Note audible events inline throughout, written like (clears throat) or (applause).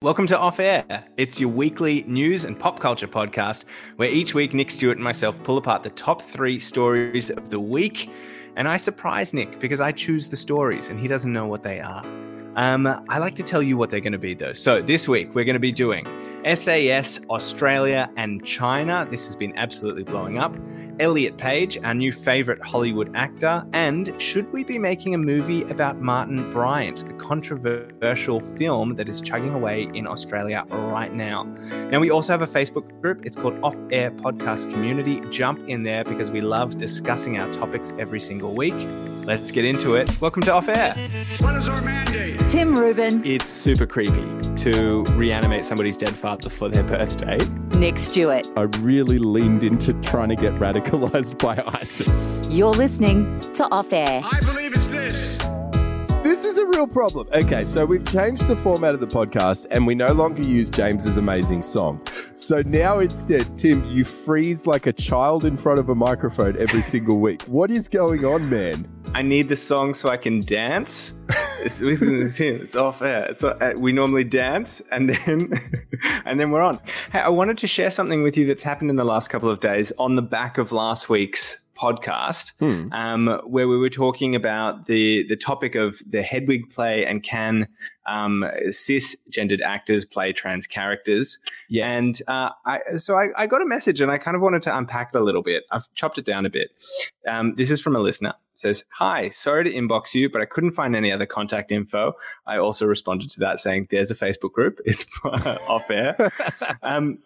Welcome to Off Air. It's your weekly news and pop culture podcast where each week Nick Stewart and myself pull apart the top three stories of the week. And I surprise Nick because I choose the stories and he doesn't know what they are. Um, I like to tell you what they're going to be though. So this week we're going to be doing SAS, Australia, and China. This has been absolutely blowing up. Elliot Page, our new favorite Hollywood actor, and should we be making a movie about Martin Bryant, the controversial film that is chugging away in Australia right now? Now, we also have a Facebook group. It's called Off Air Podcast Community. Jump in there because we love discussing our topics every single week. Let's get into it. Welcome to Off Air. What is our mandate? Tim Rubin, It's super creepy to reanimate somebody's dead father for their birthday. Nick Stewart. I really leaned into trying to get radicalized by (laughs) ISIS. You're listening to Off Air. I believe it's this. This is a real problem. Okay, so we've changed the format of the podcast and we no longer use James's amazing song. So now instead, Tim, you freeze like a child in front of a microphone every single week. What is going on, man? I need the song so I can dance. It's, it's off air. So uh, we normally dance and then (laughs) and then we're on. Hey, I wanted to share something with you that's happened in the last couple of days on the back of last week's podcast, um, where we were talking about the the topic of the Hedwig play and can um, cisgendered actors play trans characters. Yes. And uh, I, so I, I got a message and I kind of wanted to unpack it a little bit. I've chopped it down a bit. Um, this is from a listener. It says, Hi, sorry to inbox you, but I couldn't find any other contact info. I also responded to that saying, There's a Facebook group. It's (laughs) off air. (laughs) um,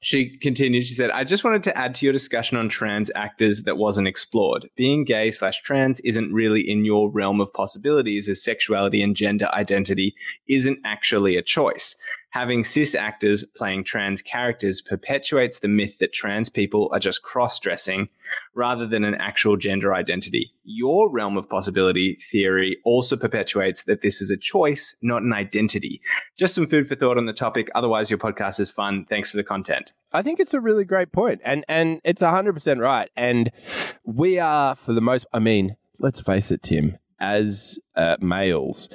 she continued, she said, I just wanted to add to your discussion on trans actors that wasn't explored. Being gay slash trans isn't really in your realm of possibilities as sexuality and gender identity isn't actually a choice. Having cis actors playing trans characters perpetuates the myth that trans people are just cross dressing rather than an actual gender identity. Your realm of possibility theory also perpetuates that this is a choice, not an identity. Just some food for thought on the topic. Otherwise, your podcast is fun. Thanks for the content. I think it's a really great point, and and it's hundred percent right. And we are, for the most, I mean, let's face it, Tim. As uh, males,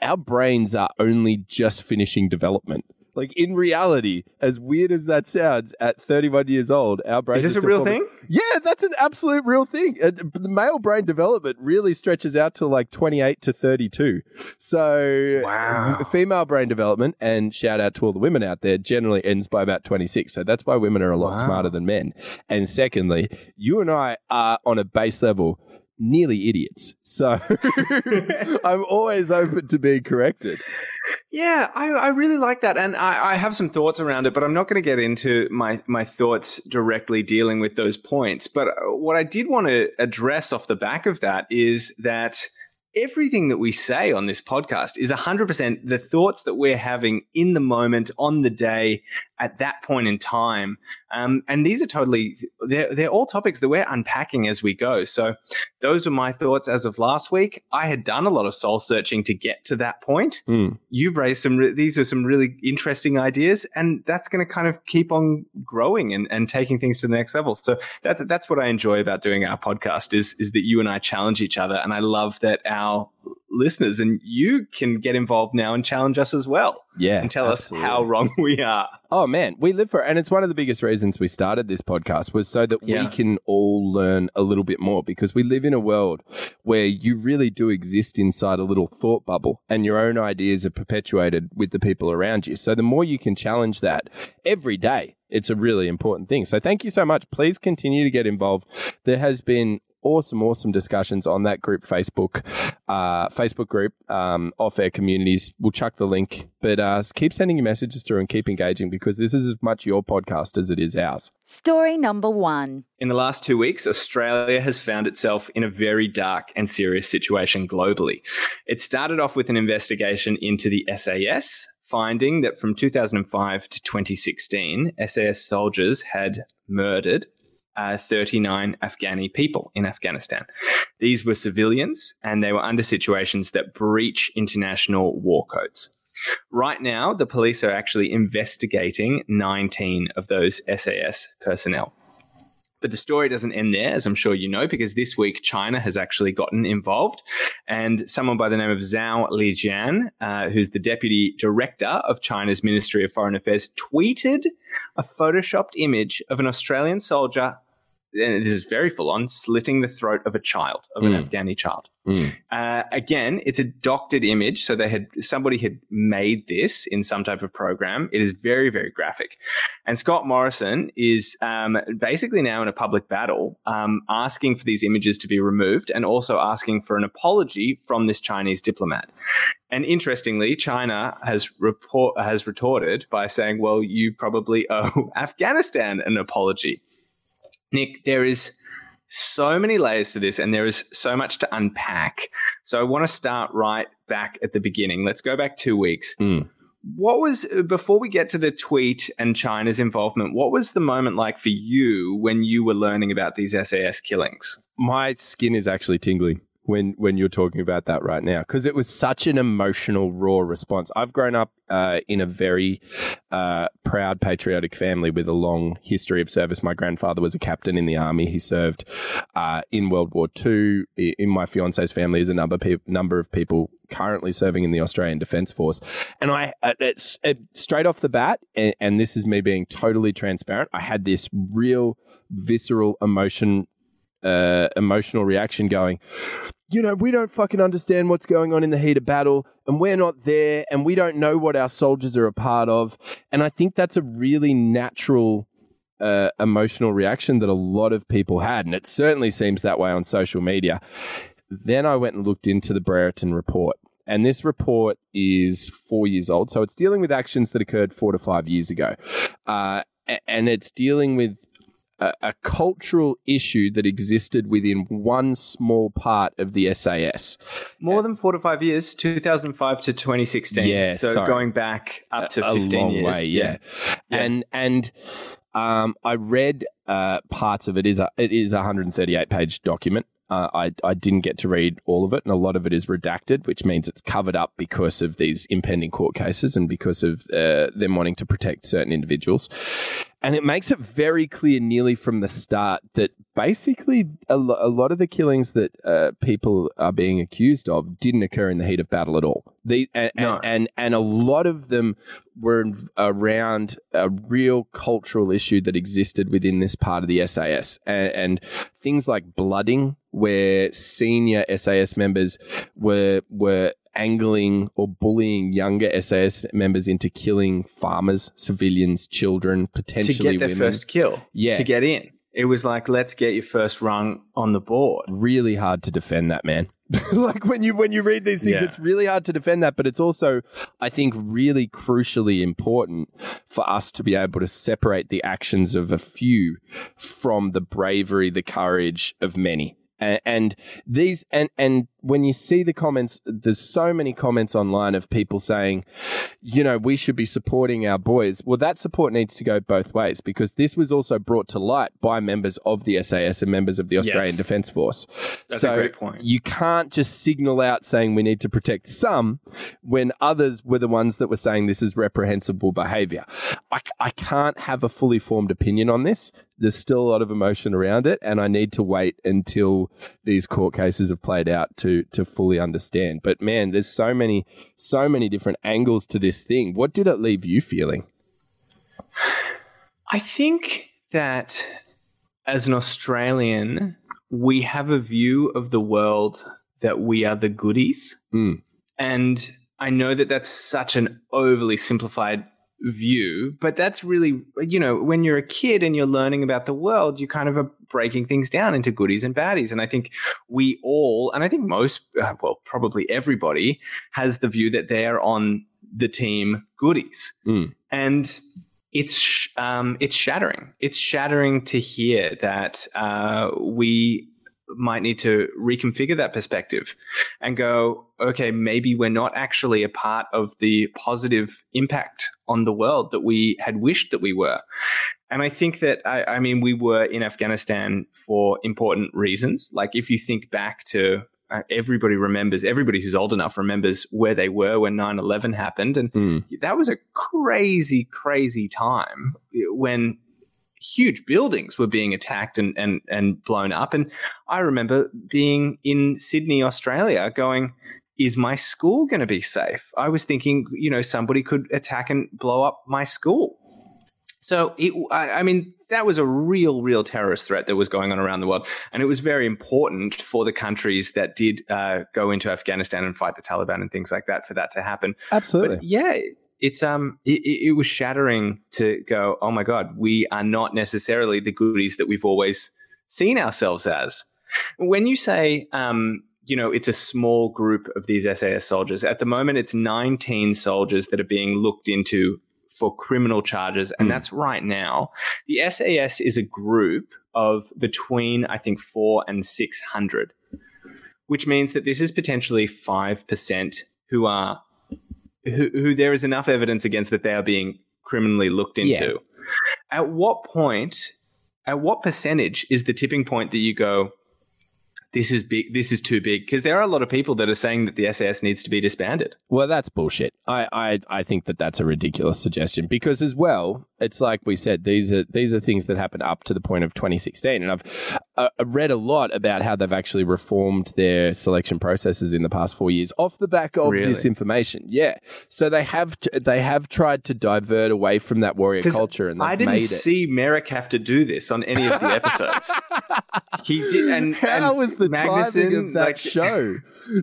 our brains are only just finishing development. Like in reality, as weird as that sounds, at 31 years old, our brain Is this a real thing? Yeah, that's an absolute real thing. Uh, the male brain development really stretches out to like 28 to 32. So, Wow. female brain development, and shout out to all the women out there, generally ends by about 26. So that's why women are a lot Wow. smarter than men. And secondly, you and I are on a base level nearly idiots. So (laughs) (laughs) I'm always open to being corrected. Yeah, I, I really like that, and I, I have some thoughts around it, but I'm not going to get into my my thoughts directly dealing with those points. But uh, what I did want to address off the back of that is that everything that we say on this podcast is 100% the thoughts that we're having in the moment, on the day, at that point in time. Um, and these are totally, they're, they're all topics that we're unpacking as we go. So those were my thoughts as of last week. I had done a lot of soul searching to get to that point Mm. you've raised some re- these are some really interesting ideas and that's going to kind of keep on growing and, and taking things to the next level so that's that's what i enjoy about doing our podcast is is that you and i challenge each other and i love that our listeners and you can get involved now and challenge us as well Yeah. and tell absolutely. us how wrong we are Oh man, we live for it. And it's one of the biggest reasons we started this podcast was so that Yeah. we can all learn a little bit more because we live in a world where you really do exist inside a little thought bubble and your own ideas are perpetuated with the people around you. So the more you can challenge that every day, it's a really important thing. So thank you so much. Please continue to get involved. There has been awesome, awesome discussions on that group Facebook, uh, Facebook group, um, off air communities. We'll chuck the link, but uh, keep sending your messages through and keep engaging because this is as much your podcast as it is ours. Story number one. In the last two weeks, Australia has found itself in a very dark and serious situation globally. It started off with an investigation into the SAS, finding that from 2005 to 2016, SAS soldiers had murdered uh, 39 Afghani people in Afghanistan. These were civilians and they were under situations that breach international war codes. Right now, the police are actually investigating 19 of those SAS personnel. But the story doesn't end there, as I'm sure you know, because this week China has actually gotten involved. And someone by the name of Zhao Lijian, uh, who's the deputy director of China's Ministry of Foreign Affairs, tweeted a photoshopped image of an Australian soldier. And this is very full on, slitting the throat of a child, of an Mm. Afghani child. Mm. Uh, again, it's a doctored image, so they had somebody had made this in some type of program. It is very, very graphic, and Scott Morrison is um, basically now in a public battle, um, asking for these images to be removed, and also asking for an apology from this Chinese diplomat. And interestingly, China has report has retorted by saying, "Well, you probably owe (laughs) Afghanistan an apology." Nick, there is so many layers to this and there is so much to unpack. So I want to start right back at the beginning. Let's go back two weeks. Mm. What was, before we get to the tweet and China's involvement, what was the moment like for you when you were learning about these SAS killings? My skin is actually tingling when when you're talking about that right now because it was such an emotional raw response. I've grown up uh, in a very uh, proud patriotic family with a long history of service. My grandfather was a captain in the army. He served uh, in World War II. In my fiance's family is a number pe- number of people currently serving in the Australian Defence Force. And I, uh, it, straight off the bat, and, and this is me being totally transparent, I had this real visceral emotion, uh, emotional reaction going, you know, we don't fucking understand what's going on in the heat of battle, and we're not there, and we don't know what our soldiers are a part of. And I think that's a really natural uh, emotional reaction that a lot of people had, and it certainly seems that way on social media. Then I went and looked into the Brereton report. And this report is four years old. So it's dealing with actions that occurred four to five years ago. Uh, and it's dealing with a, a cultural issue that existed within one small part of the SAS. More than four to five years, 2005 to 2016. Yeah, So sorry. going back up to a 15 long years. way, yeah. Yeah. And and um, I read uh, parts of it. Is a it is a 138 page document. Uh, I I didn't get to read all of it, and a lot of it is redacted, which means it's covered up because of these impending court cases and because of uh, them wanting to protect certain individuals. And it makes it very clear, nearly from the start, that basically a, lo- a lot of the killings that uh, people are being accused of didn't occur in the heat of battle at all. The, and, No. and, and and a lot of them were around a real cultural issue that existed within this part of the SAS, and, and things like blooding, where senior SAS members were were angling or bullying younger SAS members into killing farmers, civilians, children, potentially To get their women. first kill. Yeah. To get in. It was like, let's get your first rung on the board. really hard to defend that man (laughs) like when you when you read these things Yeah. it's really hard to defend that but it's also i think really crucially important for us to be able to separate the actions of a few from the bravery the courage of many and, and these and and when you see the comments there's so many comments online of people saying you know we should be supporting our boys well that support needs to go both ways because this was also brought to light by members of the SAS and members of the Australian Yes. Defence Force That's so a great point. you can't just signal out saying we need to protect some when others were the ones that were saying this is reprehensible behavior. I, I can't have a fully formed opinion on this. There's still a lot of emotion around it, and I need to wait until these court cases have played out to to fully understand. But man, there's so many so many different angles to this thing. What did it leave you feeling? I think that as an Australian, we have a view of the world that we are the goodies. Mm. And I know that that's such an overly simplified view, but that's really, you know, when you're a kid and you're learning about the world, you kind of are breaking things down into goodies and baddies. And I think we all, and I think most, uh, well, probably everybody has the view that they're on the team goodies. Mm. And it's sh- um, it's shattering. It's shattering to hear that uh, we might need to reconfigure that perspective and go, okay, maybe we're not actually a part of the positive impact on the world that we had wished that we were. And I think that, I, I mean, we were in Afghanistan for important reasons. Like, if you think back to uh, everybody remembers, everybody who's old enough remembers where they were when 9 11 happened. And Mm. that was a crazy, crazy time when huge buildings were being attacked and, and, and blown up. And I remember being in Sydney, Australia, going, is my school going to be safe? I was thinking, you know, somebody could attack and blow up my school. So, it, I, I mean, that was a real, real terrorist threat that was going on around the world. And it was very important for the countries that did uh, go into Afghanistan and fight the Taliban and things like that for that to happen. Absolutely. But yeah, it's um it, it was shattering to go oh my god we are not necessarily the goodies that we've always seen ourselves as. When you say um you know it's a small group of these SAS soldiers at the moment it's 19 soldiers that are being looked into for criminal charges and that's right now. The SAS is a group of between I think 4 and 600 which means that this is potentially 5% who are who, who there is enough evidence against that they are being criminally looked into. At what point, at what percentage is the tipping point that you go, this is big, this is too big? Because there are a lot of people that are saying that the SAS needs to be disbanded. Well, that's bullshit. I, I, I think that that's a ridiculous suggestion because, as well, it's like we said, these are these are things that happened up to the point of 2016, and I've uh, read a lot about how they've actually reformed their selection processes in the past four years off the back of Really? this information. Yeah, so they have t- they have tried to divert away from that warrior culture, and I didn't see Merrick have to do this on any of the episodes. (laughs) he did, and How and was the Magnuson, timing of that like- show?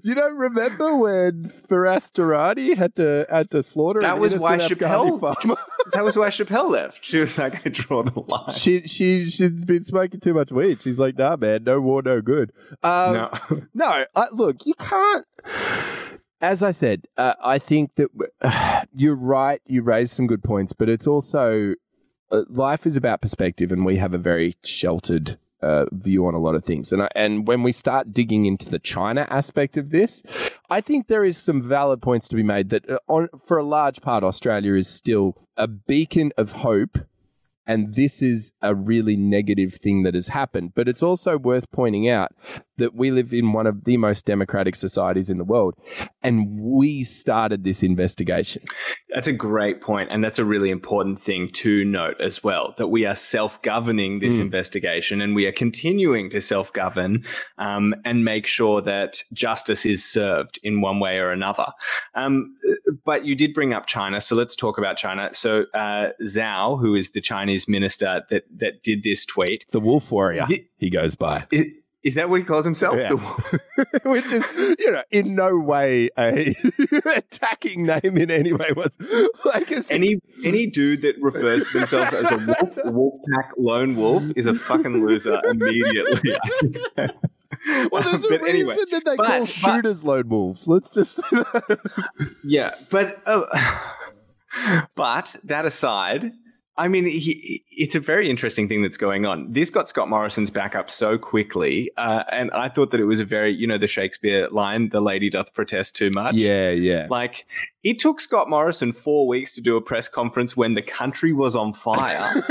You don't remember when Dirani had to had to slaughter That was why Schapelle. (laughs) that was why Schapelle left. She was like, "I draw the line." she she she's been smoking too much weed. She's like, nah, man, no war, no good. Um, no, (laughs) no, I, look, you can't. As I said, uh, I think that uh, (sighs) you're right. You raised some good points, but it's also uh, life is about perspective, and we have a very sheltered uh, view on a lot of things. And I, and when we start digging into the China aspect of this, I think there is some valid points to be made that, uh, on, for a large part, Australia is still a beacon of hope and this is a really negative thing that has happened. But it's also worth pointing out that we live in one of the most democratic societies in the world, and we started this investigation. That's a great point, and that's a really important thing to note as well. That we are self-governing this Mm. investigation, and we are continuing to self-govern um, and make sure that justice is served in one way or another. Um, but you did bring up China, so let's talk about China. So uh, Zhao, who is the Chinese minister that that did this tweet, The Wolf Warrior, Thi- he goes by. is, is that what he calls himself? Yeah. The- (laughs) (laughs) Which is, you know, in no way a (laughs) attacking name in any way. Was like any any dude that refers to themselves as a wolf, wolf pack lone wolf is a fucking loser immediately. well, there's a reason anyway, that they but- call but- shooters lone wolves. Let's just yeah, but oh, (sighs) but that aside, I mean, he, it's a very interesting thing that's going on. This got Scott Morrison's back up so quickly, uh, and I thought that it was a very, you know, the Shakespeare line, "The lady doth protest too much." yeah, yeah. Like it took Scott Morrison four weeks to do a press conference when the country was on fire.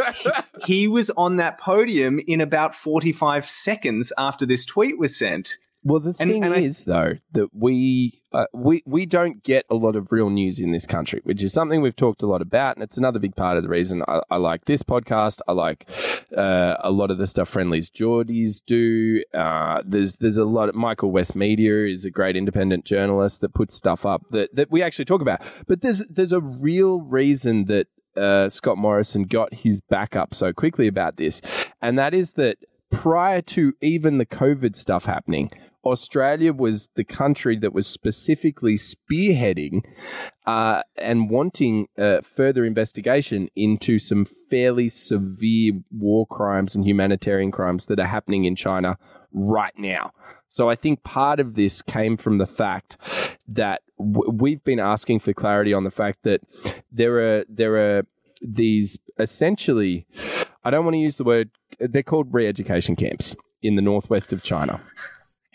(laughs) he was on that podium in about 45 seconds after this tweet was sent. Well, the And- thing and I- is, though, that we uh, we we don't get a lot of real news in this country, which is something we've talked a lot about, and it's another big part of the reason I, I like this podcast. I like uh, a lot of the stuff Friendly Jordies do. Uh, there's there's a lot of Michael West Media is a great independent journalist that puts stuff up that that we actually talk about. But there's there's a real reason that uh, Scott Morrison got his back up so quickly about this, and that is that prior to even the COVID stuff happening, Australia was the country that was specifically spearheading uh, and wanting uh, further investigation into some fairly severe war crimes and humanitarian crimes that are happening in China right now. So I think part of this came from the fact that w- we've been asking for clarity on the fact that there are there are these essentially I don't want to use the word they're called re-education camps in the northwest of China.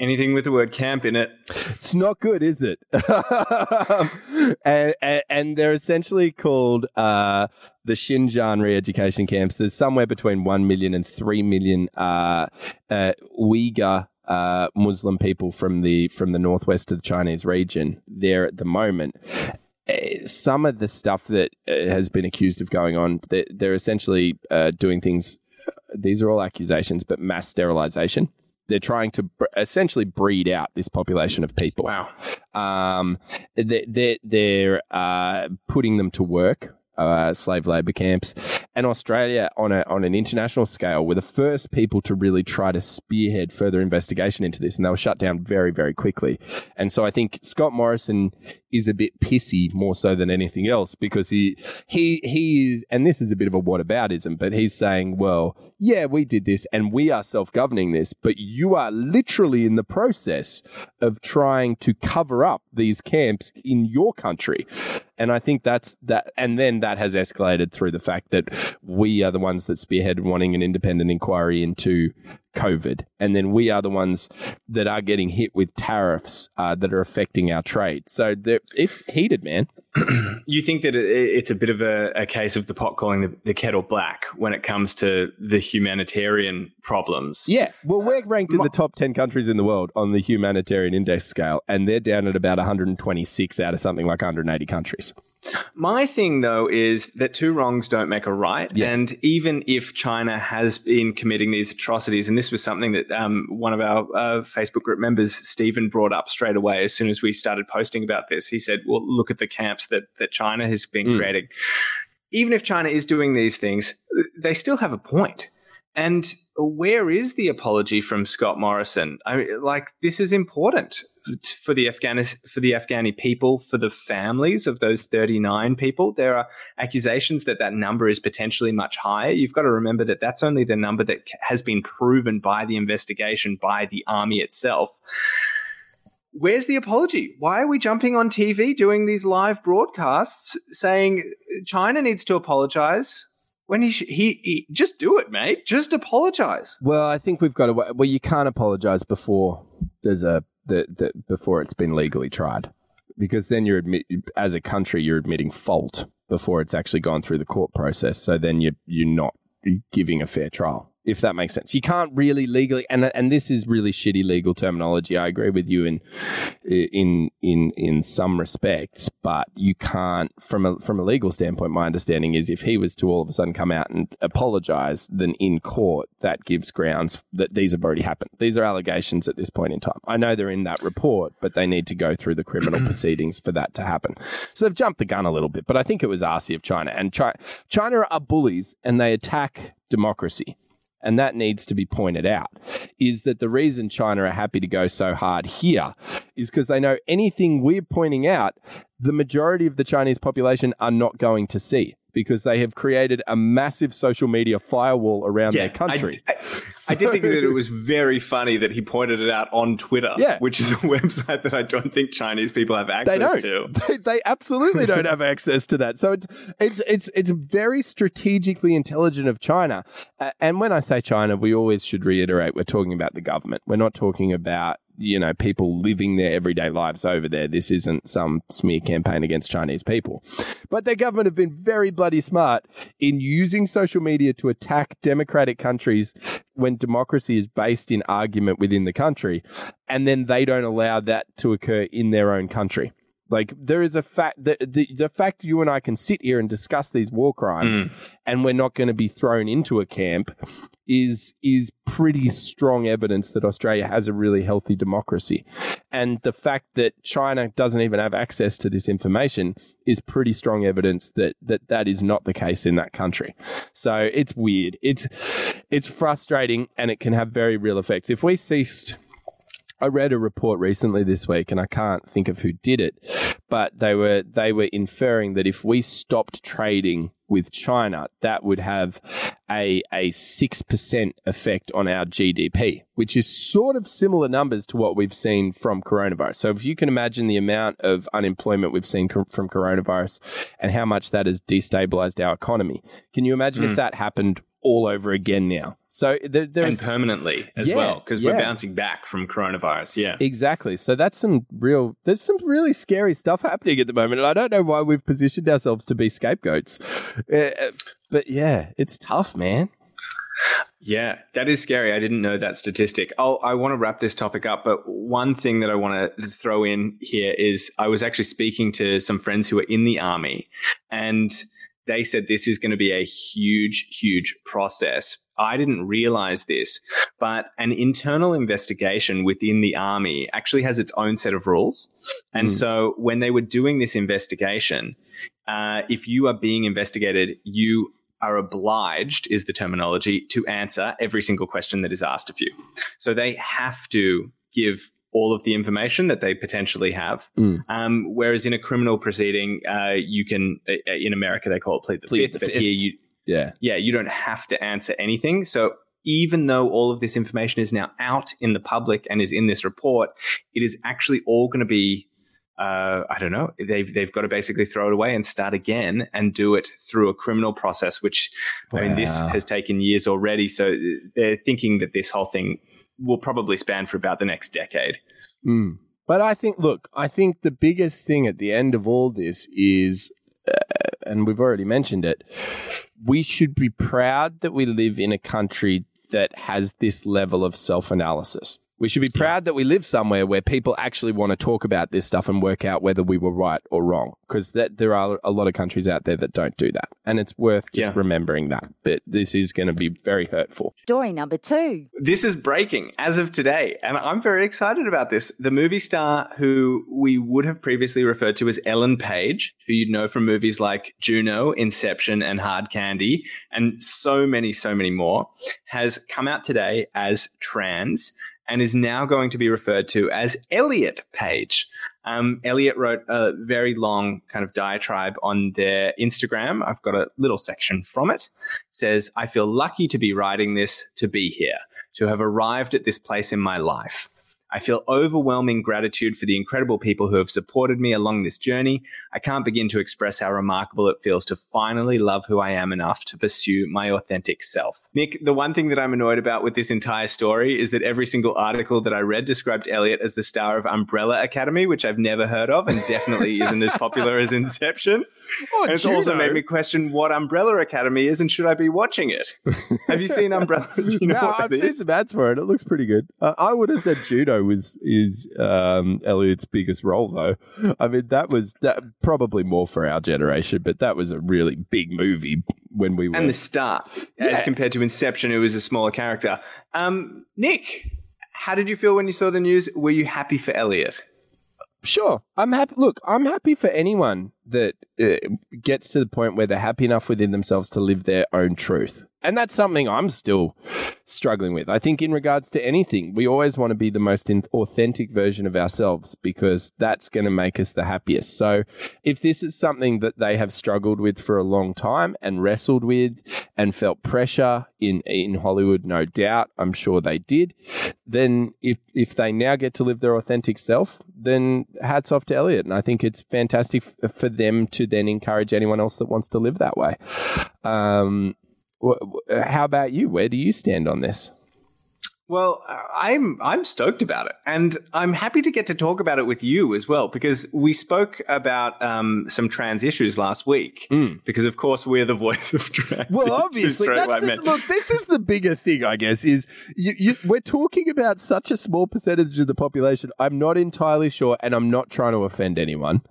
Anything with the word camp in it. It's not good, is it? (laughs) and, and, and they're essentially called uh, the Xinjiang re-education camps. There's somewhere between 1 million and 3 million uh, uh, Uyghur uh, Muslim people from the from the northwest of the Chinese region there at the moment. eh, some of the stuff that uh, has been accused of going on, they're, they're essentially uh, doing things. These are all accusations, but mass sterilization. They're trying to br- essentially breed out this population of people. Wow. Um, they're they're, they're uh, putting them to work. Uh, slave labor camps, and Australia on a on an international scale were the first people to really try to spearhead further investigation into this, and they were shut down very very quickly. And so I think Scott Morrison is a bit pissy more so than anything else because he he he is, and this is a bit of a whataboutism, but he's saying, well, yeah, we did this and we are self governing this, but you are literally in the process of trying to cover up these camps in your country. And I think that's that. And then that has escalated through the fact that we are the ones that spearheaded wanting an independent inquiry into COVID. And then we are the ones that are getting hit with tariffs uh, that are affecting our trade. So it's heated, man. You think that it, it's a bit of a, a case of the pot calling the, the kettle black when it comes to the humanitarian problems. Yeah. Well, we're ranked in the top 10 countries in the world on the humanitarian index scale, and they're down at about 126 out of something like 180 countries. My thing, though, is that two wrongs don't make a right. Yeah. And even if China has been committing these atrocities, and this was something that um, one of our uh, Facebook group members, Stephen, brought up straight away as soon as we started posting about this. He said, Well, look at the camps that, that China has been Mm. creating. Even if China is doing these things, they still have a point. And where is the apology from Scott Morrison? I mean, like this is important for the Afghanis for the Afghani people, for the families of those 39 people. There are accusations that that number is potentially much higher. You've got to remember that that's only the number that has been proven by the investigation by the army itself. Where's the apology? Why are we jumping on TV doing these live broadcasts saying China needs to apologize? When he, sh- he, he just do it, mate. Just apologize. Well, I think we've got to. Well, you can't apologize before there's a the, the before it's been legally tried, because then you're admit as a country you're admitting fault before it's actually gone through the court process. So then you you're not giving a fair trial. If that makes sense, you can't really legally, and and this is really shitty legal terminology. I agree with you in in in in some respects, but you can't from a from a legal standpoint. My understanding is if he was to all of a sudden come out and apologize, then in court that gives grounds that these have already happened. These are allegations at this point in time. I know they're in that report, but they need to go through the criminal (clears throat) proceedings for that to happen. So they've jumped the gun a little bit, but I think it was arsey of China, and Chi- China are bullies and they attack democracy and that needs to be pointed out, is that the reason China are happy to go so hard here is because they know anything we're pointing out, the majority of the Chinese population are not going to see because they have created a massive social media firewall around their country. I, I- I did think that it was very funny that he pointed it out on Twitter, Yeah. which is a (laughs) website that I don't think Chinese people have they access don't. to. (laughs) They, they absolutely don't have access to that. So it's it's it's it's very strategically intelligent of China. Uh, and when I say China, we always should reiterate we're talking about the government. We're not talking about you know people living their everyday lives over there. This isn't some smear campaign against Chinese people. But their government have been very bloody smart in using social media to attack democratic countries when democracy is based in argument within the country, and then they don't allow that to occur in their own country. Like there is a fact that the, the fact you and I can sit here and discuss these war crimes mm. and we're not going to be thrown into a camp is is pretty strong evidence that Australia has a really healthy democracy. And the fact that China doesn't even have access to this information is pretty strong evidence that that, that is not the case in that country. So it's weird. It's it's frustrating and it can have very real effects. If we ceased I read a report recently this week, and I can't think of who did it, but they were they were inferring that if we stopped trading with China, that would have a a six percent effect on our GDP, which is sort of similar numbers to what we've seen from coronavirus. So if you can imagine the amount of unemployment we've seen co- from coronavirus and how much that has destabilized our economy, can you imagine if hmm. that happened all over again now? So there, And there's permanently as Yeah, well, because we're bouncing back from coronavirus. Yeah. Exactly. So that's some real, there's some really scary stuff happening at the moment. And I don't know why we've positioned ourselves to be scapegoats. Uh, but yeah, it's tough, man. Yeah, that is scary. I didn't know that statistic. Oh, I want to wrap this topic up, but one thing that I want to throw in here is I was actually speaking to some friends who are in the army, and they said this is going to be a huge, huge process. I didn't realize this, but an internal investigation within the army actually has its own set of rules. And Mm. so when they were doing this investigation, uh, if you are being investigated, you are obliged, is the terminology, to answer every single question that is asked of you. So they have to give all of the information that they potentially have. Mm. Um, whereas in a criminal proceeding, uh, you can, uh, in America, they call it plead the Plead fifth, the but fifth. here you, Yeah. yeah, you don't have to answer anything. So even though all of this information is now out in the public and is in this report, it is actually all going to be. Uh, I don't know. They've they've got to basically throw it away and start again and do it through a criminal process, which I mean, this has taken years already. So they're thinking that this whole thing will probably span for about the next decade. Mm. But I think, look, I think the biggest thing at the end of all this is, uh, and we've already mentioned it, we should be proud that we live in a country that has this level of self analysis. We should be proud that we live somewhere where people actually want to talk about this stuff and work out whether we were right or wrong. Because that there are a lot of countries out there that don't do that, and it's worth just Yeah. remembering that. But this is going to be very hurtful. Story number two. This is breaking as of today, and I'm very excited about this. The movie star who we would have previously referred to as Ellen Page, who you'd know from movies like Juno, Inception, and Hard Candy, and so many, so many more, has come out today as trans and is now going to be referred to as Elliot Page. Um, Elliot wrote a very long kind of diatribe on their Instagram. I've got a little section from it. It says, I feel lucky to be writing this, to be here, to have arrived at this place in my life. I feel overwhelming gratitude for the incredible people who have supported me along this journey. I can't begin to express how remarkable it feels to finally love who I am enough to pursue my authentic self. Nick, the one thing that I'm annoyed about with this entire story is that every single article that I read described Elliot as the star of Umbrella Academy, which I've never heard of and definitely isn't as popular as Inception. (laughs) Oh, and it's also made me question what Umbrella Academy is and should I be watching it? (laughs) Have you seen Umbrella? (laughs) Do you know no, what I've seen some ads for it. It looks pretty good. Uh, I would have said Juno was is um, Elliot's biggest role, though. I mean, that was that probably more for our generation, but that was a really big movie when we were. and the star as compared to Inception, who was a smaller character. Um, Nick, how did you feel when you saw the news? Were you happy for Elliot? Sure, I'm happy. Look, I'm happy for anyone that uh, gets to the point where they're happy enough within themselves to live their own truth. And that's something I'm still struggling with. I think, in regards to anything, we always want to be the most authentic version of ourselves because that's going to make us the happiest. So, if this is something that they have struggled with for a long time and wrestled with and felt pressure in, in Hollywood, no doubt, I'm sure they did, then if, if they now get to live their authentic self, then hats off to Elliot. And I think it's fantastic f- for them to then encourage anyone else that wants to live that way. Um, how about you? Where do you stand on this? Well, I'm I'm stoked about it, and I'm happy to get to talk about it with you as well because we spoke about um, some trans issues last week. Mm. Because of course we're the (laughs) voice of trans. Well, obviously, that's the, look. This is the bigger thing, I guess. Is you, you, we're talking about such a small percentage of the population. I'm not entirely sure, and I'm not trying to offend anyone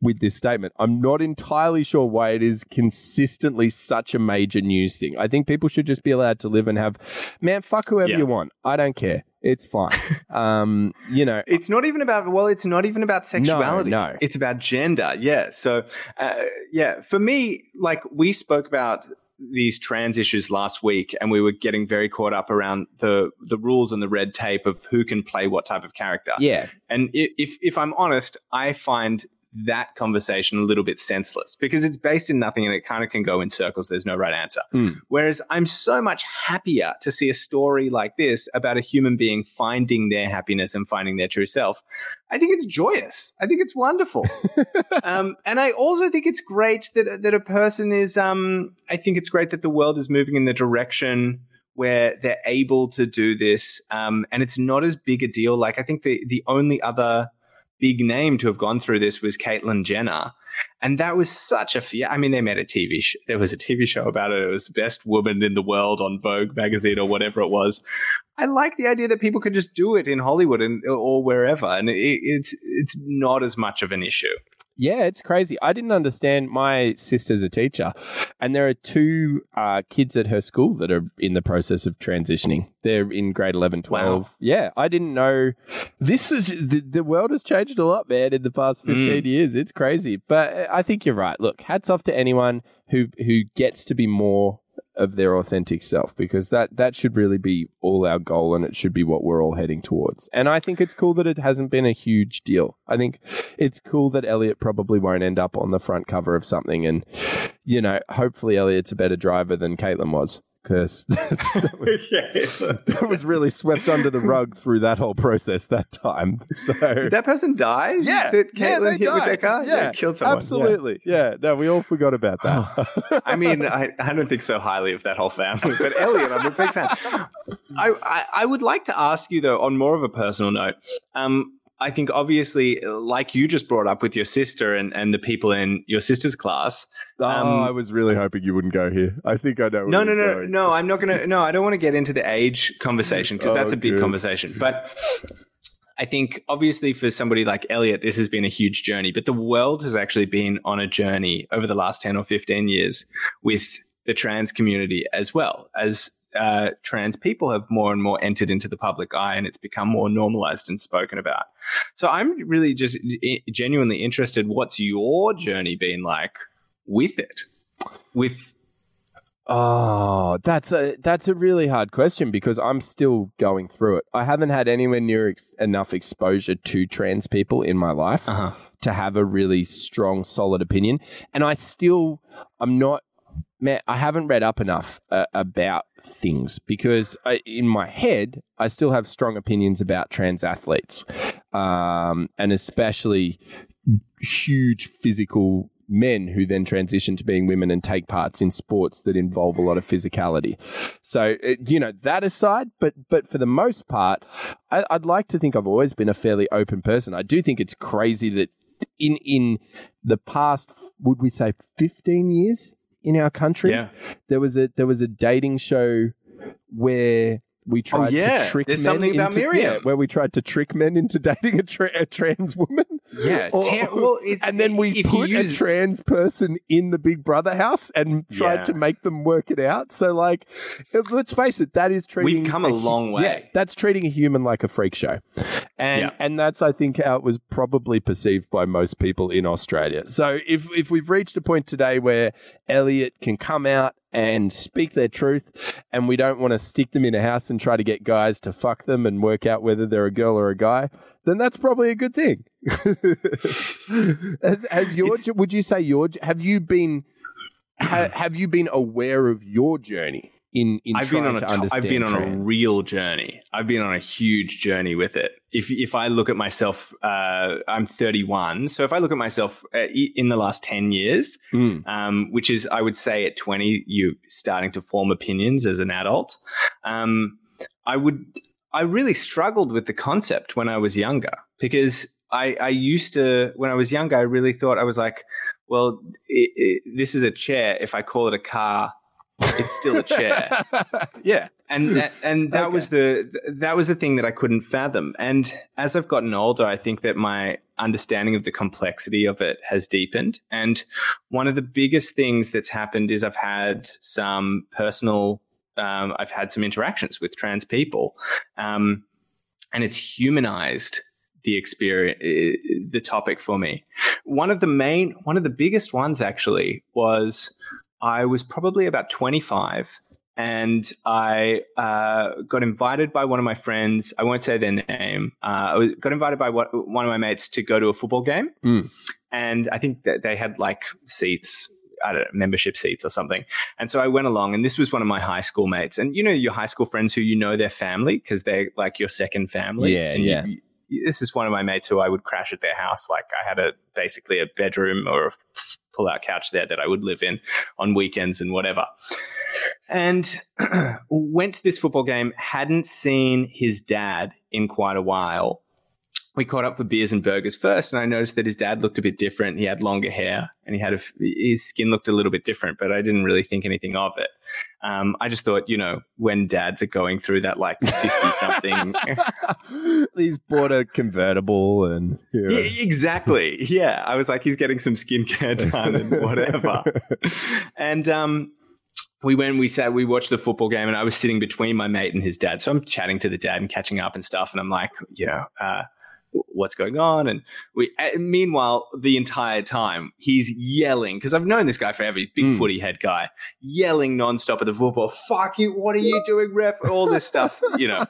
with this statement. I'm not entirely sure why it is consistently such a major news thing. I think people should just be allowed to live and have, man, fuck whoever Yeah. you want. I don't care. It's fine. (laughs) um, you know, It's not even about well, it's not even about sexuality. no. It's about gender. Yeah. So, uh, yeah, for me, like we spoke about these trans issues last week, and we were getting very caught up around the the rules and the red tape of who can play what type of character. yeah, And if if I'm honest, I find that conversation a little bit senseless because it's based in nothing and it kind of can go in circles. There's no right answer. Mm. Whereas I'm so much happier to see a story like this about a human being finding their happiness and finding their true self. I think it's joyous. I think it's wonderful. (laughs) um, and I also think it's great that that a person is. Um, I think it's great that the world is moving in the direction where they're able to do this, um, and it's not as big a deal. Like I think the the only other big name to have gone through this was Caitlyn Jenner. And that was such a, yeah, I mean, they made a TV show. There was a TV show about it. It was the Best Woman in the World on Vogue magazine or whatever it was. I like the idea that people could just do it in Hollywood and or wherever, and it, it's it's not as much of an issue. Yeah, it's crazy. I didn't understand. My sister's a teacher, and there are two uh, kids at her school that are in the process of transitioning. They're in grade 11, 12. Wow. Yeah, I didn't know. This is the, the world has changed a lot, man, in the past 15 years. It's crazy. But I think you're right. Look, hats off to anyone who who gets to be more of their authentic self because that that should really be all our goal and it should be what we're all heading towards. And I think it's cool that it hasn't been a huge deal. I think it's cool that Elliot probably won't end up on the front cover of something and you know, hopefully Elliot's a better driver than Caitlyn was because (laughs) that, was- (laughs) that was really swept under the rug through that whole process that time. (laughs) So Did that person die? yeah, that yeah, Caitlyn they hit with their car. Yeah, killed someone. Yeah. Absolutely. Yeah. No, we all forgot about that. (sighs) I mean, I, I don't think so highly of that whole family, but Elliot, I'm a big fan. I, I, I would like to ask you, though, on more of a personal note. Um, I think obviously, like you just brought up with your sister and, and the people in your sister's class. oh, Um, I was really hoping you wouldn't go here. I think I know. No, no, no, going. no. I'm not going to. No, I don't want to get into the age conversation because Oh, that's a big good. conversation. But I think obviously for somebody like Elliot, this has been a huge journey. But the world has actually been on a journey over the last 10 or 15 years with the trans community as well as uh, trans people have more and more entered into the public eye and it's become more normalized and spoken about. So I'm really just i- genuinely interested. What's your journey been like with it? With Oh, that's a that's a really hard question because I'm still going through it. I haven't had anywhere near ex- enough exposure to trans people in my life Uh-huh. to have a really strong, solid opinion, and I still I'm not. Man, I haven't read up enough uh, about things because I, in my head, I still have strong opinions about trans athletes, um, and especially huge physical men who then transition to being women and take parts in sports that involve a lot of physicality. So uh, you know that aside, but but for the most part, I, I'd like to think I've always been a fairly open person. I do think it's crazy that in in the past, would we say fifteen years in our country, Yeah. there was a there was a dating show where. We oh, tried Oh, yeah. to trick There's men something about into- Miriam. yeah, where we tried to trick men into (laughs) dating a, tra- a trans woman. Yeah, Or- ter- well, it's- and then we put use- a trans person in the Big Brother house and tried Yeah. to make them work it out. So, like, let's face it, that is treating. We've come a hu- long way. Yeah, that's treating a human like a freak show, and Yeah. and that's I think how it was probably perceived by most people in Australia. So, if if we've reached a point today where Elliot can come out and speak their truth, and we don't want to stick them in a house and try to get guys to fuck them and work out whether they're a girl or a guy, then that's probably a good thing. has, has your It's- would you say your have you been ha, (clears throat) have you been aware of your journey in in I've been on a to to- understand I've been on a real journey. I've been on a huge journey with it. If if I look at myself, uh, I'm 31. So if I look at myself uh, in the last 10 years, Mm. um, which is I would say at 20, you're starting to form opinions as an adult. Um, I would I really struggled with the concept when I was younger because I, I used to when I was younger I really thought I was like, well, i i this is a chair. If I call it a car, it's still a chair (laughs) yeah. and that, and that Okay. was the that was the thing that I couldn't fathom. And as I've gotten older, I think that my understanding of the complexity of it has deepened. And one of the biggest things that's happened is I've had some personal, um, I've had some interactions with trans people, um, and it's humanized the experience, the topic for me. One of the main, one of the biggest ones actually was I was probably about 25 and I uh, got invited by one of my friends. I won't say their name. Uh, I was, got invited by what, one of my mates to go to a football game, Mm. and I think that they had like seats. I don't know, membership seats or something. And so I went along, and this was one of my high school mates. And you know, your high school friends who you know their family because they're like your second family. Yeah, And yeah. you- this is one of my mates who I would crash at their house. Like I had a basically a bedroom or a pull out couch there that I would live in on weekends and whatever. And (clears throat) went to this football game, hadn't seen his dad in quite a while. We caught up for beers and burgers first, and I noticed that his dad looked a bit different. He had longer hair, and he had a his skin looked a little bit different, but I didn't really think anything of it. Um, I just thought, you know, when dads are going through that like fifty something, (laughs) He's bought a convertible and know. Yeah, exactly. Yeah, I was like, he's getting some skincare (laughs) done and whatever. and um, we went, we sat, we watched the football game, and I was sitting between my mate and his dad. So I'm chatting to the dad and catching up and stuff. And I'm like, you know, uh, what's going on? And we, uh, meanwhile, the entire time he's yelling because I've known this guy forever, he's big Mm. footy head guy, yelling nonstop at the football. Fuck you! What are you doing, ref? All this stuff, you know.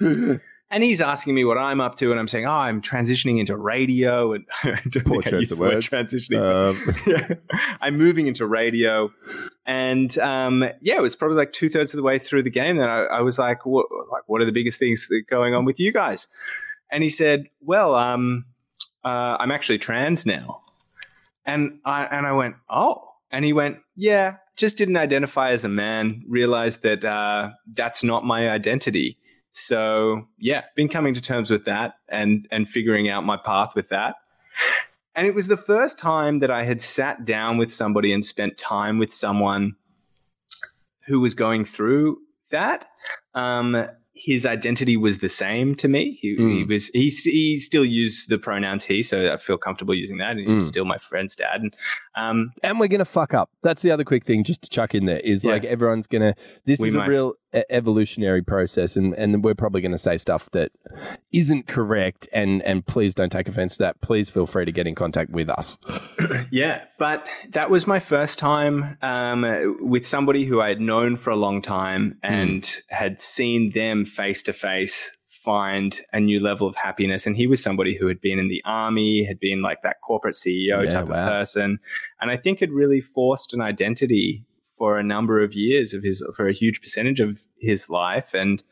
(laughs) And he's asking me what I'm up to, and I'm saying, "Oh, I'm transitioning into radio." And (laughs) I don't Poor think I choice used of the word words. transitioning. Um, (laughs) I'm moving into radio, and um, yeah, it was probably like two thirds of the way through the game that I, I was like, what, "Like, what are the biggest things that are going on with you guys?" And he said, "Well, um, uh, I'm actually trans now," and I and I went, "Oh," and he went, "Yeah." Just didn't identify as a man. Realized that uh, that's not my identity. So yeah, been coming to terms with that and and figuring out my path with that. And it was the first time that I had sat down with somebody and spent time with someone who was going through that. Um, his identity was the same to me. He, he Mm. was he, he still used the pronouns he, so I feel comfortable using that. And he was Mm. still my friend's dad. And um, and we're gonna fuck up. That's the other quick thing, just to chuck in there, is Yeah. like everyone's gonna. This We is a real evolutionary process, and and we're probably gonna say stuff that isn't correct. And and please don't take offense to that. Please feel free to get in contact with us. (clears throat) Yeah, but that was my first time um, with somebody who I had known for a long time and had seen them face to face find a new level of happiness. And he was somebody who had been in the army, had been like that corporate CEO Yeah, type wow. of person, and I think had really forced an identity for a number of years of his for a huge percentage of his life and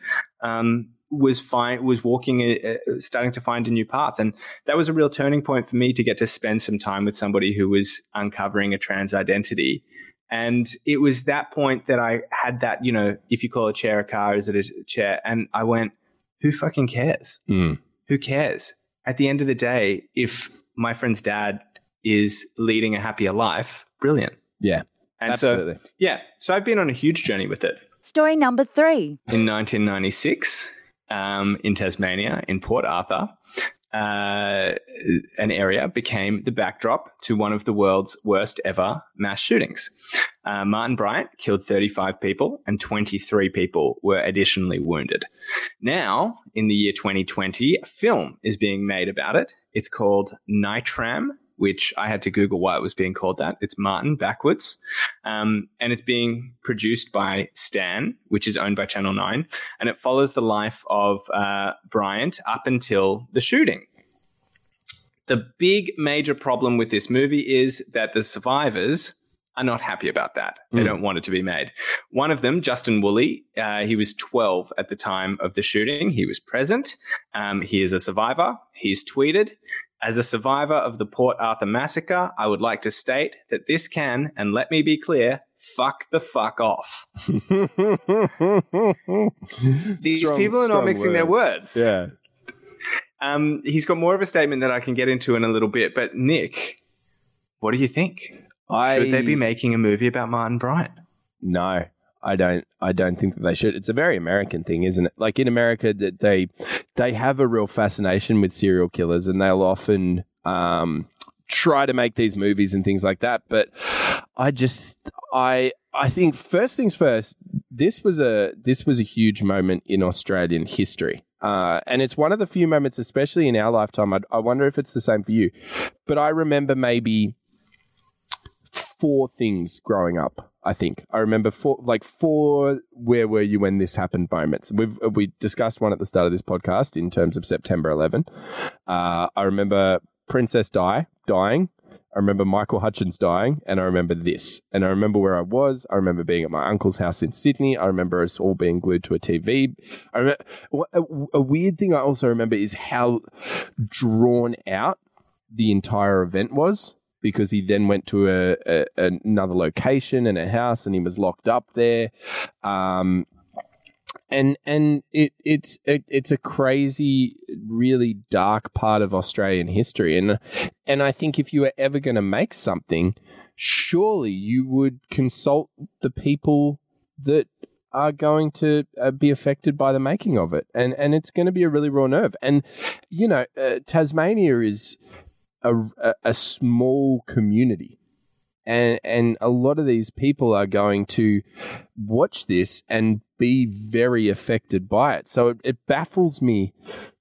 um, was fine was walking uh, uh, starting to find a new path. And that was a real turning point for me to get to spend some time with somebody who was uncovering a trans identity. And it was that point that I had that you know if you call a chair a car is it a chair? And I went who fucking cares? Mm. who cares? At the end of the day if my friend's dad is leading a happier life brilliant. Yeah, and absolutely. so yeah so I've been on a huge journey with it Story number three. in 1996 um, in Tasmania, in Port Arthur, uh, an area became the backdrop to one of the world's worst ever mass shootings. Uh, Martin Bryant killed 35 people and 23 people were additionally wounded. Now, in the year 2020, a film is being made about it. It's called Nitram, which I had to Google why it was being called that. It's Martin backwards. Um, and it's being produced by Stan, which is owned by Channel 9. And it follows the life of uh, Bryant up until the shooting. The big major problem with this movie is that the survivors are not happy about that. They Mm. don't want it to be made. One of them, Justin Woolley, uh, he was 12 at the time of the shooting. He was present. Um, he is a survivor. He's tweeted, as a survivor of the Port Arthur massacre, I would like to state that this can, and let me be clear, fuck the fuck off. (laughs) These Strong- people are not mixing their words. Yeah. Um, he's got more of a statement that I can get into in a little bit. But Nick, what do you think? I, Should they be making a movie about Martin Bryant? No, I don't. I don't think that they should. It's a very American thing, isn't it? Like in America, that they they have a real fascination with serial killers, and they'll often um, try to make these movies and things like that. But I just, I, I think first things first. This was a this was a huge moment in Australian history. Uh, and it's one of the few moments, especially in our lifetime. I, I wonder if it's the same for you. But I remember maybe four things growing up. I think I remember four, like four. Where were you when this happened? Moments. We've we discussed one at the start of this podcast in terms of September 11. Uh, I remember Princess Di dying. I remember Michael Hutchence dying, and I remember this. And I remember where I was. I remember being at my uncle's house in Sydney. I remember us all being glued to a TV. I remember a, a weird thing I also remember is how drawn out the entire event was because he then went to a, a another location and a house and he was locked up there. Um, and and it it's it, it's a crazy, really dark part of Australian history, and and I think if you were ever going to make something, surely you would consult the people that are going to uh, be affected by the making of it, and and it's going to be a really raw nerve. And you know, uh, Tasmania is a, a, small community. And, and a lot of these people are going to watch this and be very affected by it. So it, it baffles me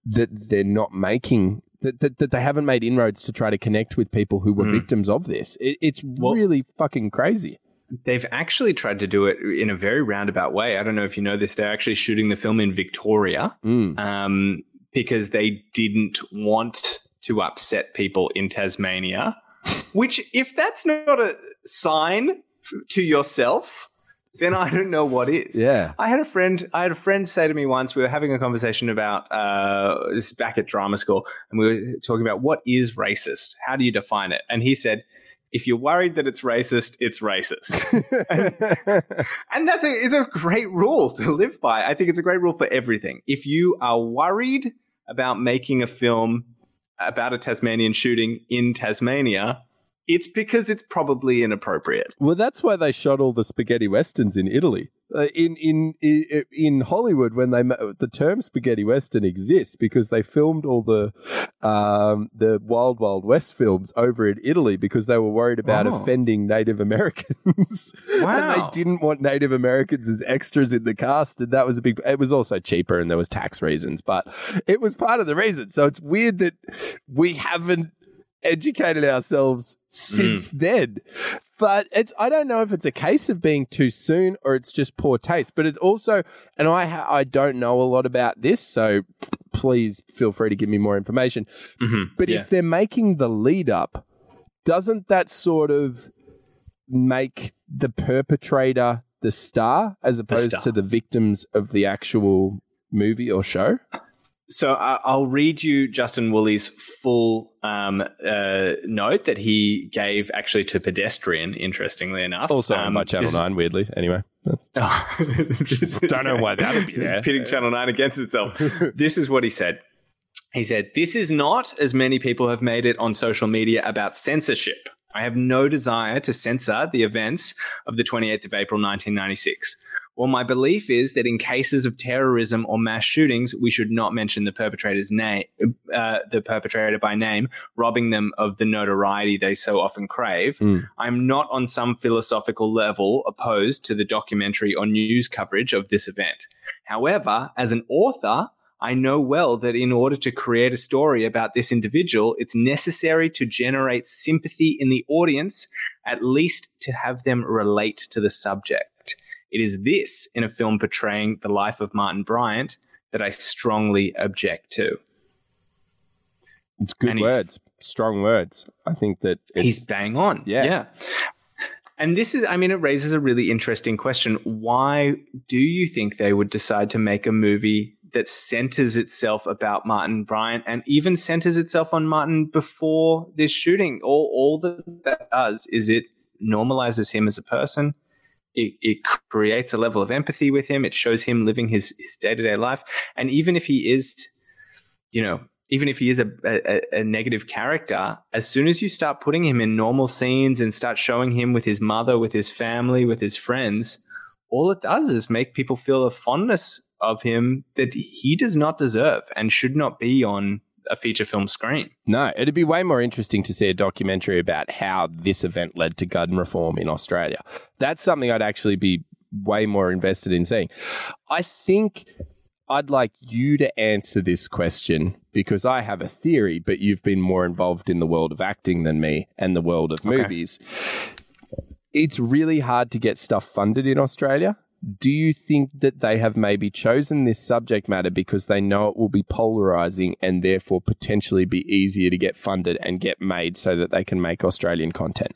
that they're not making that, that, that they haven't made inroads to try to connect with people who were Mm. victims of this. It, it's Well- really fucking crazy. They've actually tried to do it in a very roundabout way. I don't know if you know this. They're actually shooting the film in Victoria Mm. um, because they didn't want to upset people in Tasmania. Which, if that's not a sign to yourself, then I don't know what is. Yeah. I had a friend. I had a friend say to me once. We were having a conversation about uh, this back at drama school, and we were talking about what is racist. How do you define it? And he said, "If you're worried that it's racist, it's racist." (laughs) and that's a it's a great rule to live by. I think it's a great rule for everything. If you are worried about making a film about a Tasmanian shooting in Tasmania, it's because it's probably inappropriate. Well, that's why they shot all the spaghetti westerns in Italy. Uh, in in in in Hollywood, when they the term spaghetti western exists because they filmed all the um, the Wild Wild West films over in Italy because they were worried about Oh. offending Native Americans. (laughs) and Wow. they didn't want Native Americans as extras in the cast, and that was a big. It was also cheaper, and there was tax reasons, but it was part of the reason. So it's weird that we haven't educated ourselves since mm. then. But it's I don't know if it's a case of being too soon or it's just poor taste. But it also, and I ha- I don't know a lot about this, so please feel free to give me more information. Mm-hmm. But Yeah. if they're making the lead up, doesn't that sort of make the perpetrator the star as opposed star. to the victims of the actual movie or show? So I I'll read you Justin Woolley's full um, uh, note that he gave actually to Pedestrian. Interestingly enough, Also Um, by Channel this- Nine, weirdly. Anyway, that's (laughs) (laughs) Don't know why that would be (laughs) there. Pitting Channel 9 against itself. this is what he said. He said, This is not, as many people have made it on social media, about censorship. I have no desire to censor the events of the 28th of April 1996. Well, my belief is that in cases of terrorism or mass shootings, we should not mention the perpetrator's name, uh, the perpetrator by name, robbing them of the notoriety they so often crave. I'm not on some philosophical level opposed to the documentary or news coverage of this event. However, as an author, I know well that in order to create a story about this individual, it's necessary to generate sympathy in the audience, at least to have them relate to the subject. It is this in a film portraying the life of Martin Bryant that I strongly object to. It's good And words, strong words. I think that it's, He's bang on. Yeah. Yeah. And this is, I mean, it raises a really interesting question. Why do you think they would decide to make a movie that centers itself about Martin Bryant and even centers itself on Martin before this shooting? All, all that that does is it normalizes him as a person. It, it creates a level of empathy with him. It shows him living his, day-to-day life. And even if he is, you know, even if he is a, a, a negative character, as soon as you start putting him in normal scenes and start showing him with his mother, with his family, with his friends, all it does is make people feel a fondness of him that he does not deserve and should not be on a feature film screen. No, it'd be way more interesting to see a documentary about how this event led to gun reform in Australia. That's something I'd actually be way more invested in seeing. I think I'd like you to answer this question because I have a theory, but you've been more involved in the world of acting than me and the world of movies. It's really hard to get stuff funded in Australia. Do you think that they have maybe chosen this subject matter because they know it will be polarizing and therefore potentially be easier to get funded and get made so that they can make Australian content?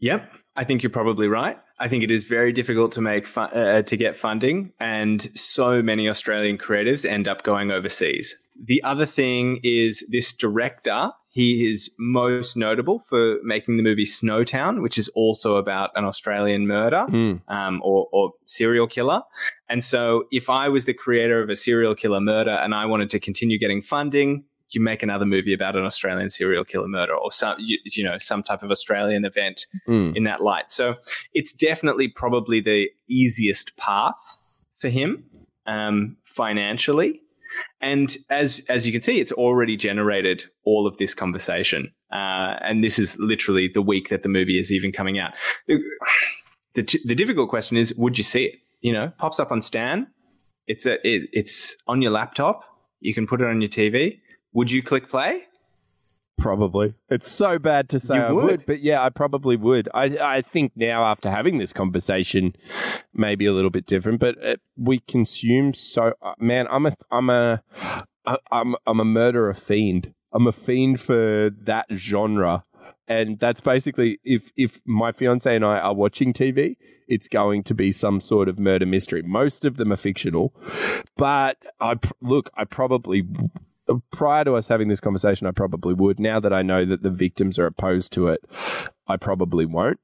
Yep, I think you're probably right. I think it is very difficult to make fu- uh, to get funding, and so many Australian creatives end up going overseas. The other thing is this director. He is most notable for making the movie Snowtown, which is also about an Australian murder Mm. um, or, or serial killer. And so, if I was the creator of a serial killer murder and I wanted to continue getting funding, you make another movie about an Australian serial killer murder or some, you, you know, some type of Australian event Mm. in that light. So, it's definitely probably the easiest path for him um, financially. And as as you can see, it's already generated all of this conversation. Uh, and this is literally the week that the movie is even coming out. The, the, the difficult question is, would you see it? You know, pops up on Stan. It's a it, it's on your laptop. You can put it on your TV. Would you click play? Probably. It's so bad to say You I would? would, but yeah, I probably would. I I think now after having this conversation, maybe a little bit different, but uh, we consume so. Uh, man, I'm a I'm a I- I'm I'm a murderer fiend. I'm a fiend for that genre, and that's basically if if my fiance and I are watching TV, it's going to be some sort of murder mystery. Most of them are fictional, but I pr- look. I probably prior to us having this conversation, I probably would. Now that I know that the victims are opposed to it, I probably won't.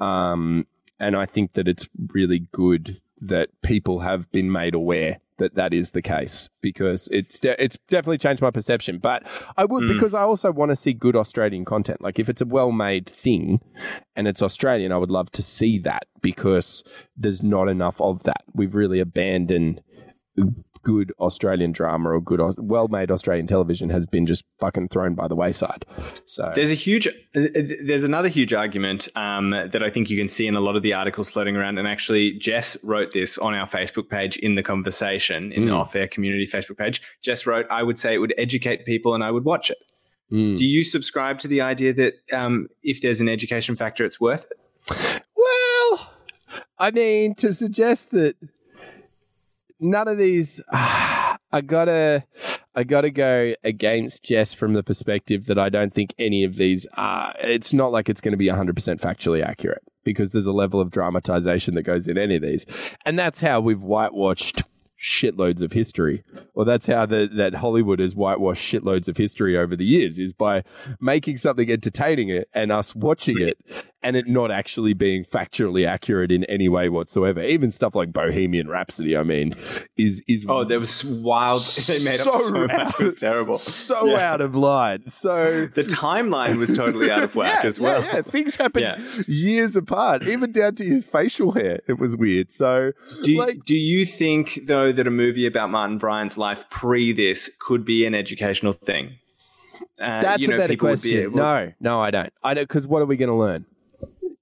Um, and I think that it's really good that people have been made aware that that is the case because it's de- it's definitely changed my perception. But I would because I also want to see good Australian content. Like if it's a well made thing and it's Australian, I would love to see that because there's not enough of that. We've really abandoned good Australian drama or good, well made Australian television has been just fucking thrown by the wayside. So There's a huge, uh, there's another huge argument um, that I think you can see in a lot of the articles floating around. And actually, Jess wrote this on our Facebook page in the conversation, in the Mm. Off Air community Facebook page. Jess wrote, I would say it would educate people and I would watch it. Mm. Do you subscribe to the idea that um, if there's an education factor, it's worth it? Well, I mean, to suggest that none of these, (sighs) I gotta, I gotta go against Jess from the perspective that I don't think any of these are. It's not like it's going to be 100% factually accurate because there's a level of dramatization that goes in any of these, and that's how we've whitewashed shitloads of history. Or that's how the, that Hollywood has whitewashed shitloads of history over the years is by making something entertaining it and us watching it and it not actually being factually accurate in any way whatsoever. Even stuff like Bohemian Rhapsody, I mean, is is Oh, there was wild. (laughs) They made up so much. It was terrible. so Yeah. out of line. So (laughs) The timeline was totally out of whack yeah, as well. Yeah, yeah. Things happen Yeah. years apart, even down to his facial hair. It was weird. So Do you, like do you think though that a movie about Martin Bryant's life pre this could be an educational thing? Uh, That's you know, a better be question. able- no, no, I don't. I don't because what are we going to learn?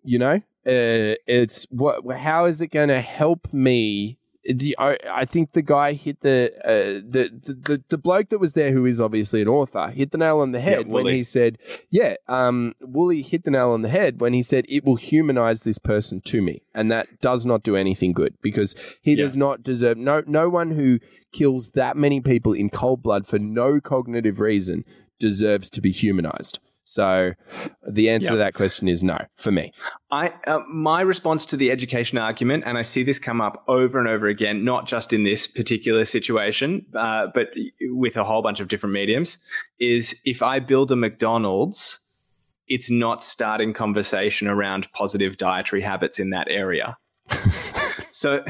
You know, uh, it's what. How is it going to help me? The I, I think the guy hit the, uh, the the the the bloke that was there, who is obviously an author, hit the nail on the head when he said, "Yeah, um, Woolley hit the nail on the head when he said it will humanize this person to me, and that does not do anything good because he Yeah. does not deserve no no one who kills that many people in cold blood for no cognitive reason deserves to be humanized. So the answer to that question is no for me. I uh, my response to the education argument, and I see this come up over and over again, not just in this particular situation, uh, but with a whole bunch of different mediums, is if I build a McDonald's, it's not starting conversation around positive dietary habits in that area. (laughs) so,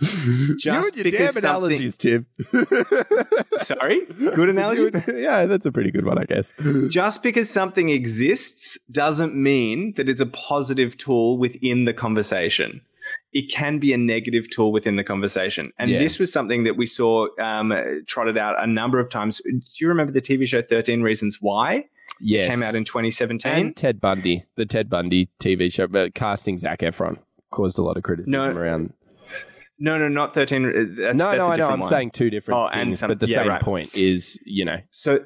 (laughs) just you because damn something, analogies, Tim. (laughs) sorry, good analogy. yeah, that's a pretty good one, I guess. just because something exists doesn't mean that it's a positive tool within the conversation. It can be a negative tool within the conversation. And Yeah. this was something that we saw um, trotted out a number of times. Do you remember the TV show 13 Reasons Why? Yes, Came out in 2017. and Ted Bundy, the Ted Bundy TV show, but casting Zac Efron caused a lot of criticism No, around. No, no, not 13. uh, That's, No, that's no, I know. I'm one. saying two different Oh, and things, some- but the yeah, same right. point is, you know, So,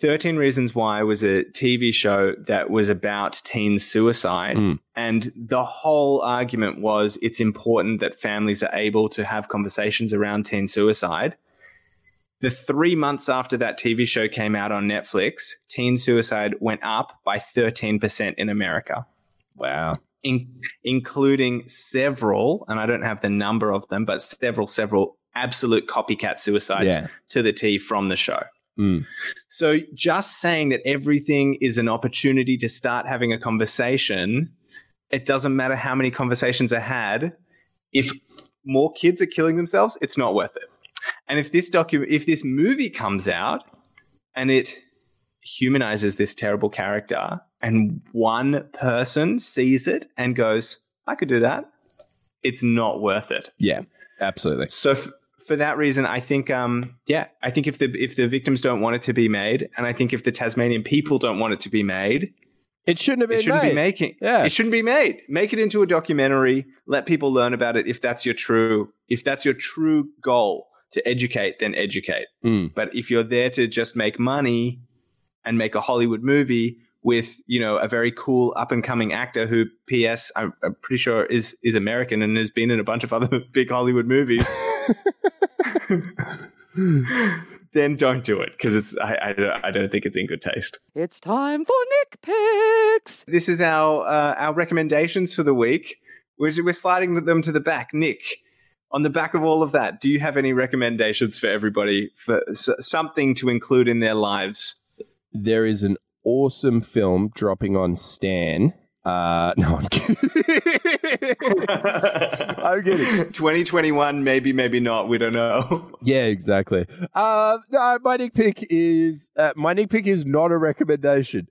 13 Reasons Why was a TV show that was about teen suicide. Mm. And the whole argument was it's important that families are able to have conversations around teen suicide. The three months after that TV show came out on Netflix, teen suicide went up by 13% in America. wow. In, including several, and I don't have the number of them, but several, several absolute copycat suicides Yeah. to the T from the show. Mm. So just saying that everything is an opportunity to start having a conversation, it doesn't matter how many conversations are had. If more kids are killing themselves, it's not worth it. And if this docu- if this movie comes out and it humanizes this terrible character and one person sees it and goes, I could do that, it's not worth it. Yeah, absolutely. So f- for that reason, I think, um, yeah, I think if the if the victims don't want it to be made, and I think if the Tasmanian people don't want it to be made, It shouldn't have been it shouldn't made. be making. Yeah. it shouldn't be made. Make it into a documentary. Let people learn about it. If that's your true, if that's your true goal to educate, then educate. Mm. But if you're there to just make money and make a Hollywood movie with you know a very cool up and coming actor who, P.S. I'm, I'm pretty sure is is American and has been in a bunch of other (laughs) big Hollywood movies. (laughs) then don't do it because it's I, I don't- I don't think it's in good taste. It's time for Nick Picks. This is our uh, our recommendations for the week. We're, we're sliding them to the back. Nick, on the back of all of that, do you have any recommendations for everybody for s- something to include in their lives? There is an awesome film dropping on Stan. Uh, (laughs) no, I'm kidding. (laughs) I'm kidding. 2021, maybe, maybe not. We don't know. (laughs) Yeah, exactly. Uh, no, my nick pick is uh, my nick pick is not a recommendation.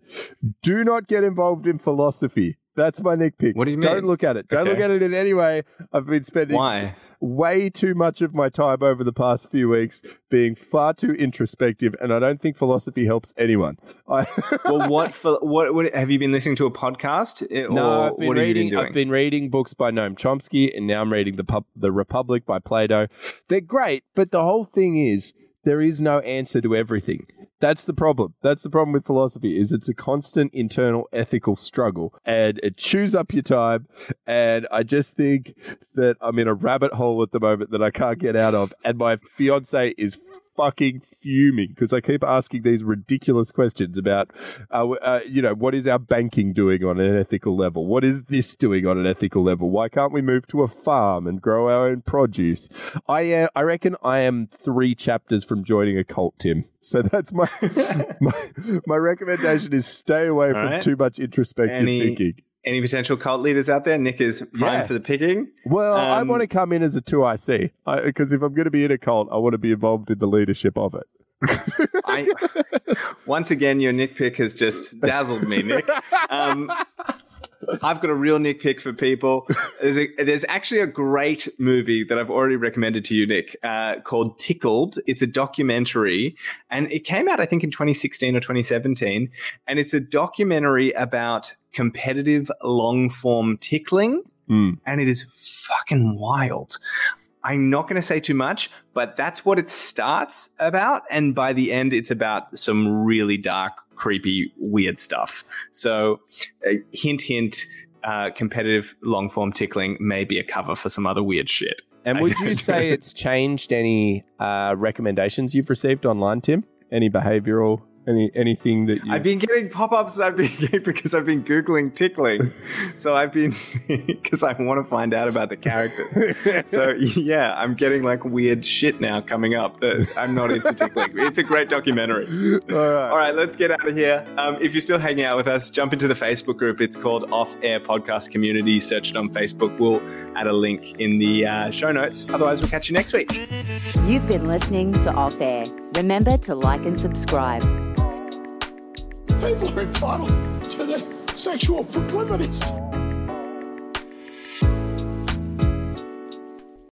Do not get involved in philosophy. That's my nick pick. What do you mean? Don't look at it. Don't Okay. look at it in any way. I've been spending Why? way too much of my time over the past few weeks being far too introspective, and I don't think philosophy helps anyone. I, (laughs) Well, what for? What, what have you been listening to a podcast? Eh, no, or I've been what have you reading. been doing? I've been reading books by Noam Chomsky, and now I'm reading the Pub- the Republic by Plato. They're great, but the whole thing is there is no answer to everything. That's the problem. That's the problem with philosophy is it's a constant internal ethical struggle and it chews up your time. And I just think that I'm in a rabbit hole at the moment that I can't get out of. And my fiance is fucking fuming because I keep asking these ridiculous questions about, uh, uh, you know, what is our banking doing on an ethical level? What is this doing on an ethical level? Why can't we move to a farm and grow our own produce? I uh, I reckon I am three chapters from joining a cult, Tim. So that's my (laughs) my, my recommendation is stay away from right. too much introspective Any- thinking. Any potential cult leaders out there? Nick is prime Yeah. for the picking. Well, I Um, want to come in as a 2IC because if I'm going to be in a cult, I want to be involved in the leadership of it. (laughs) I once again, your Nick pick has just dazzled me, Nick. Um, I've got a real Nick pick for people. There's, a, there's actually a great movie that I've already recommended to you, Nick, uh, called Tickled. It's a documentary, and it came out, I think, in 2016 or 2017. And it's a documentary about competitive long form tickling, Mm. and it is fucking wild. I'm not going to say too much, but that's what it starts about. And by the end, it's about some really dark, creepy, weird stuff. So, uh, hint, hint, uh, competitive long form tickling may be a cover for some other weird shit. And would (laughs) you say it's changed any uh, recommendations you've received online, Tim? Any behavioral, any anything that you? I've been getting pop ups I've been getting because I've been Googling tickling. (laughs) So I've been, (laughs) because I want to find out about the characters. So (laughs) yeah, I'm getting like weird shit now coming up that I'm not into tickling. It's a great documentary. All right. All right, let's get out of here. Um, if you're still hanging out with us, jump into the Facebook group. It's called Off Air Podcast Community. Search it on Facebook. We'll add a link in the uh, show notes. Otherwise, we'll catch you next week. You've been listening to Off Air. Remember to like and subscribe. People are entitled to their sexual proclivities.